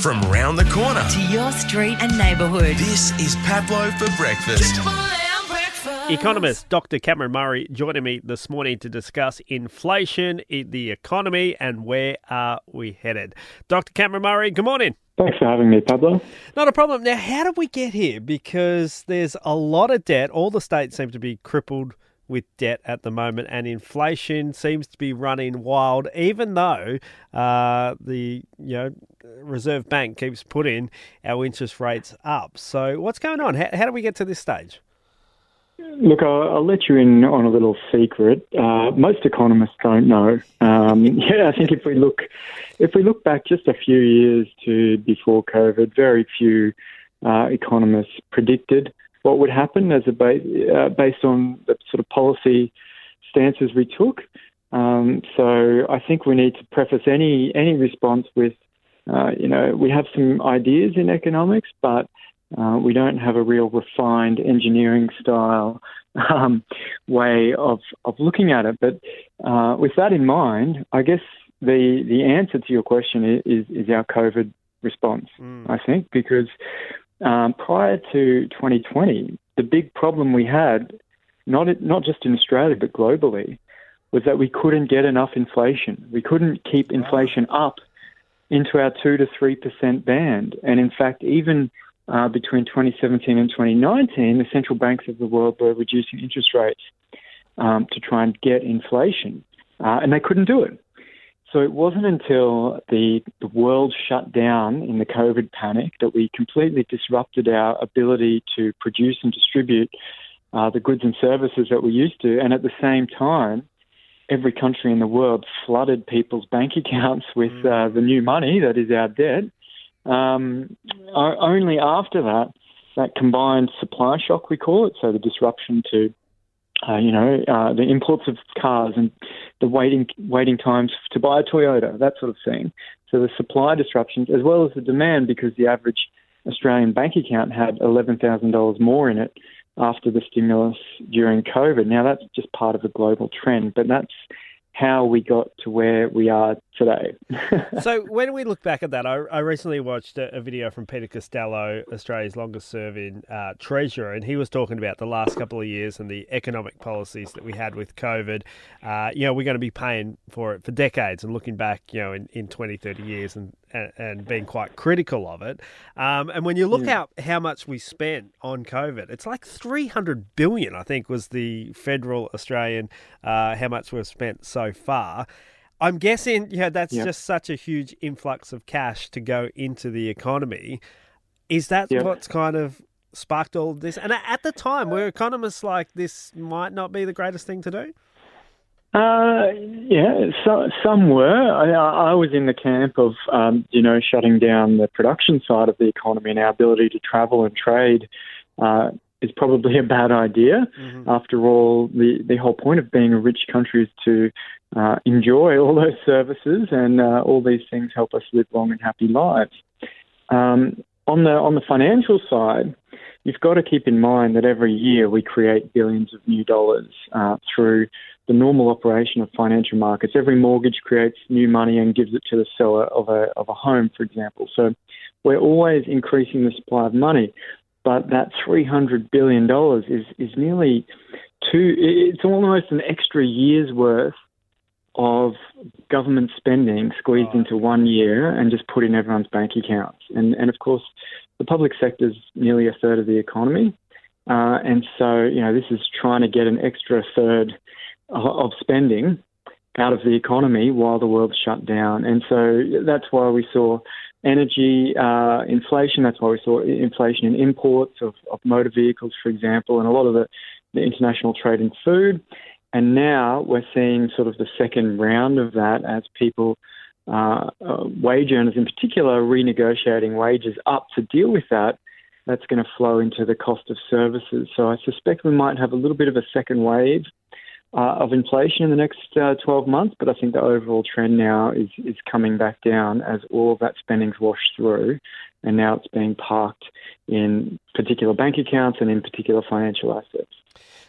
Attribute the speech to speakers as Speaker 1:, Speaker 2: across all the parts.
Speaker 1: from round the corner.
Speaker 2: to your street and neighbourhood.
Speaker 1: This is Pablo for breakfast.
Speaker 3: Economist Dr. Cameron Murray joining me this morning to discuss inflation, i- the economy, and where are we headed. Dr. Cameron Murray, good morning.
Speaker 4: Thanks for having me, Pablo.
Speaker 3: Not a problem. Now, how did we get here? Because there's a lot of debt. All the states seem to be crippled with debt at the moment, and inflation seems to be running wild. Even though uh, the you know Reserve Bank keeps putting our interest rates up. So, what's going on? How, how do we get to this stage?
Speaker 4: Look, I'll, I'll let you in on a little secret. Uh, most economists don't know. Um, yeah, I think if we look, if we look back just a few years to before COVID, very few uh, economists predicted what would happen as a ba- uh, based on the sort of policy stances we took. Um, so I think we need to preface any any response with, uh, you know, we have some ideas in economics, but uh, we don't have a real refined engineering style um, way of, of looking at it. But uh, with that in mind, I guess the, the answer to your question is, is our COVID response, I think, because um, prior to 2020, the big problem we had, not, not just in Australia, but globally, was that we couldn't get enough inflation. We couldn't keep inflation up into our 2 to 3% band. And in fact, even uh, between 2017 and 2019, the central banks of the world were reducing interest rates um, to try and get inflation, uh, and they couldn't do it. So it wasn't until the, the world shut down in the COVID panic that we completely disrupted our ability to produce and distribute uh, the goods and services that we used to, and at the same time, every country in the world flooded people's bank accounts with uh, the new money that is our debt. Um, only after that, that combined supply shock, we call it, so the disruption to, uh, you know, uh, the imports of cars and the waiting waiting times to buy a Toyota, that sort of thing. So the supply disruptions, as well as the demand, because the average Australian bank account had eleven thousand dollars more in it after the stimulus during COVID. Now that's just part of a global trend, but that's how we got to where we are today.
Speaker 3: so when we look back at that, I, I recently watched a, a video from Peter Costello, Australia's longest serving uh, treasurer, and he was talking about the last couple of years and the economic policies that we had with COVID. Uh, you know, we're going to be paying for it for decades and looking back, you know, in, in 20, 30 years and, and, and being quite critical of it. Um, and when you look out how much we spent on COVID, it's like 300 billion, I think, was the federal Australian, uh, how much we've spent so far. I'm guessing, yeah, that's
Speaker 4: Yep.
Speaker 3: just such a huge influx of cash to go into the economy. Is that
Speaker 4: Yep.
Speaker 3: what's kind of sparked all this? And at the time, were economists like this might not be the greatest thing to do?
Speaker 4: Uh, yeah, so, some were. I, I was in the camp of, um, you know, shutting down the production side of the economy and our ability to travel and trade uh, is probably a bad idea. After all, the, the whole point of being a rich country is to uh, enjoy all those services, and uh, all these things help us live long and happy lives. Um, on the on the financial side, you've got to keep in mind that every year we create billions of new dollars uh, through the normal operation of financial markets. Every mortgage creates new money and gives it to the seller of a of a home, for example. So we're always increasing the supply of money, but that three hundred billion dollars is is nearly two. It's almost an extra year's worth of government spending squeezed into one year and just put in everyone's bank accounts. And and of course, the public sector is nearly a third of the economy, uh, and so you know this is trying to get an extra third of spending out of the economy while the world's shut down. And so that's why we saw energy uh, inflation. That's why we saw inflation in imports of, of motor vehicles, for example, and a lot of the, the international trade in food. And now we're seeing sort of the second round of that as people, uh, uh, wage earners in particular, renegotiating wages up to deal with that. That's going to flow into the cost of services. So I suspect we might have a little bit of a second wave uh, of inflation in the next uh, 12 months, but I think the overall trend now is, is coming back down as all of that spending's washed through, and now it's being parked in particular bank accounts and in particular financial assets.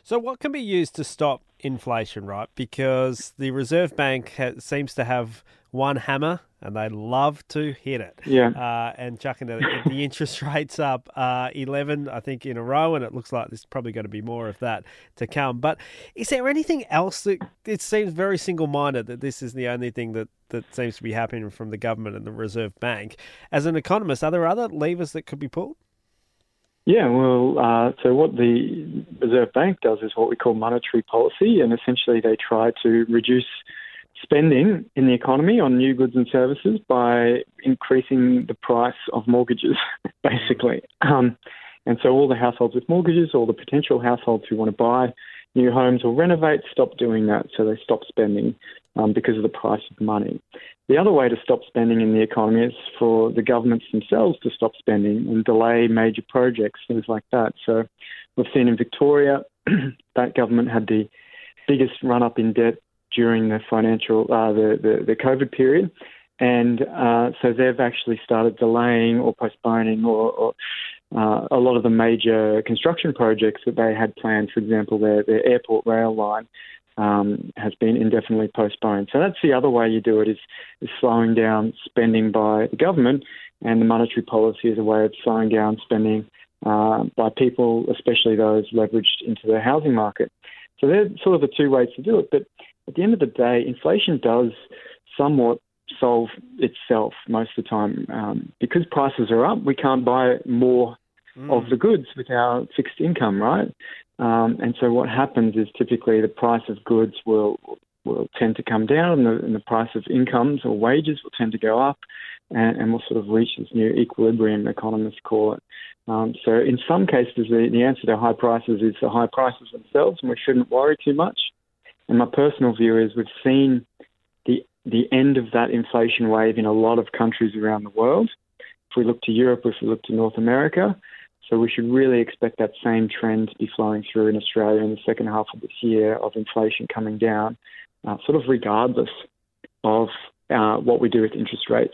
Speaker 3: So, what can be used to stop inflation, right? Because the Reserve Bank ha- seems to have one hammer and they love to hit it.
Speaker 4: Yeah.
Speaker 3: Uh, and chucking the, the interest rates up uh, 11, I think, in a row, and it looks like there's probably going to be more of that to come. But is there anything else that it seems very single minded that this is the only thing that, that seems to be happening from the government and the Reserve Bank? As an economist, are there other levers that could be pulled?
Speaker 4: Yeah, well, uh, so what the Reserve Bank does is what we call monetary policy, and essentially they try to reduce spending in the economy on new goods and services by increasing the price of mortgages, basically. Um, and so all the households with mortgages, all the potential households who want to buy new homes or renovate, stop doing that. So they stop spending um, because of the price of money. The other way to stop spending in the economy is for the governments themselves to stop spending and delay major projects, things like that. So we've seen in Victoria that government had the biggest run up in debt during the financial uh, the, the, the COVID period, and uh, so they've actually started delaying or postponing or, or uh, a lot of the major construction projects that they had planned. For example, their their airport rail line. Um, has been indefinitely postponed. So that's the other way you do it is, is slowing down spending by the government, and the monetary policy is a way of slowing down spending uh, by people, especially those leveraged into the housing market. So they're sort of the two ways to do it. But at the end of the day, inflation does somewhat solve itself most of the time. Um, because prices are up, we can't buy more mm. of the goods with our fixed income, right? Um, and so what happens is typically the price of goods will will tend to come down, and the, and the price of incomes or wages will tend to go up, and, and we'll sort of reach this new equilibrium, economists call it. Um, so in some cases, the, the answer to high prices is the high prices themselves, and we shouldn't worry too much. And my personal view is we've seen the the end of that inflation wave in a lot of countries around the world. If we look to Europe, if we look to North America, so we should really expect that same trend to be flowing through in Australia in the second half of this year of inflation coming down, uh, sort of regardless of uh, what we do with interest rates.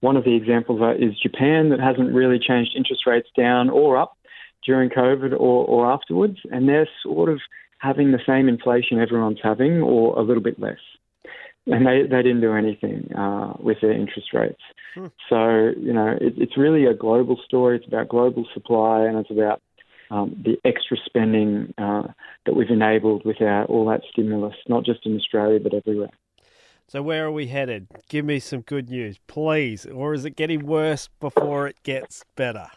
Speaker 4: One of the examples is Japan that hasn't really changed interest rates down or up during COVID or, or afterwards, and they're sort of having the same inflation everyone's having or a little bit less. And they, they didn't do anything uh, with their interest rates. Hmm. So, you know, it, it's really a global story. It's about global supply and it's about um, the extra spending uh, that we've enabled with our, all that stimulus, not just in Australia, but everywhere.
Speaker 3: So, where are we headed? Give me some good news, please. Or is it getting worse before it gets better?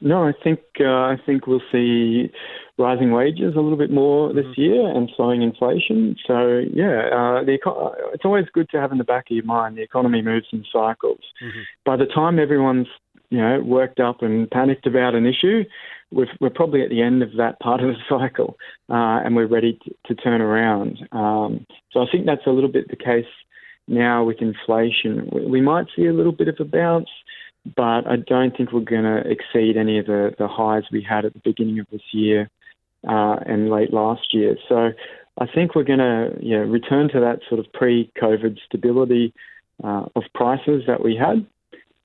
Speaker 4: No, I think uh, I think we'll see rising wages a little bit more this mm-hmm. year and slowing inflation. So yeah, uh, the eco- it's always good to have in the back of your mind the economy moves in cycles. Mm-hmm. By the time everyone's you know worked up and panicked about an issue, we are probably at the end of that part of the cycle, uh, and we're ready to, to turn around. Um, so I think that's a little bit the case now with inflation. We might see a little bit of a bounce but I don't think we're going to exceed any of the, the highs we had at the beginning of this year uh, and late last year. So I think we're going to yeah, return to that sort of pre COVID stability uh, of prices that we had.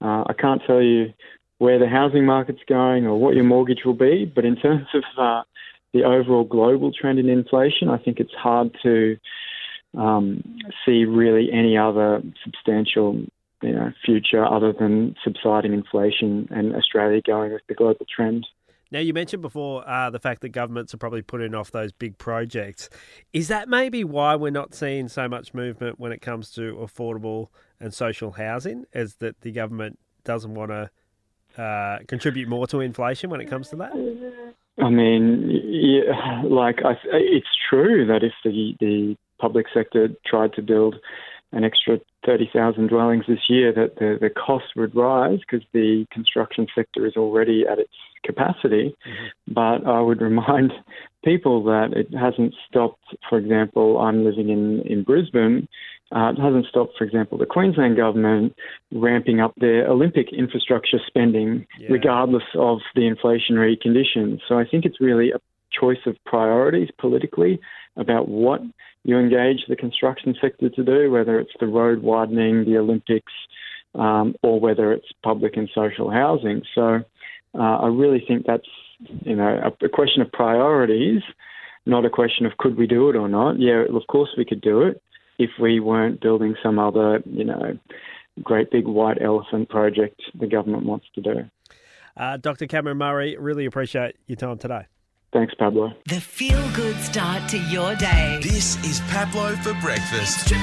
Speaker 4: Uh, I can't tell you where the housing market's going or what your mortgage will be, but in terms of uh, the overall global trend in inflation, I think it's hard to um, see really any other substantial you know, future other than subsiding inflation and Australia going with the global trend.
Speaker 3: Now, you mentioned before uh, the fact that governments are probably putting off those big projects. Is that maybe why we're not seeing so much movement when it comes to affordable and social housing, Is that the government doesn't want to uh, contribute more to inflation when it comes to that?
Speaker 4: I mean, yeah, like I, it's true that if the the public sector tried to build an extra 30,000 dwellings this year, that the, the cost would rise because the construction sector is already at its capacity. Mm-hmm. But I would remind people that it hasn't stopped, for example, I'm living in, in Brisbane. Uh, it hasn't stopped, for example, the Queensland government ramping up their Olympic infrastructure spending, yeah. regardless of the inflationary conditions. So I think it's really a choice of priorities politically about what you engage the construction sector to do, whether it's the road widening, the Olympics, um, or whether it's public and social housing. So uh, I really think that's you know a, a, question of priorities, not a question of could we do it or not. Yeah, of course we could do it if we weren't building some other you know great big white elephant project the government wants to do.
Speaker 3: Uh, Dr. Cameron Murray, really appreciate your time today.
Speaker 4: Thanks, Pablo.
Speaker 2: The feel good start to your day.
Speaker 1: This is Pablo for breakfast.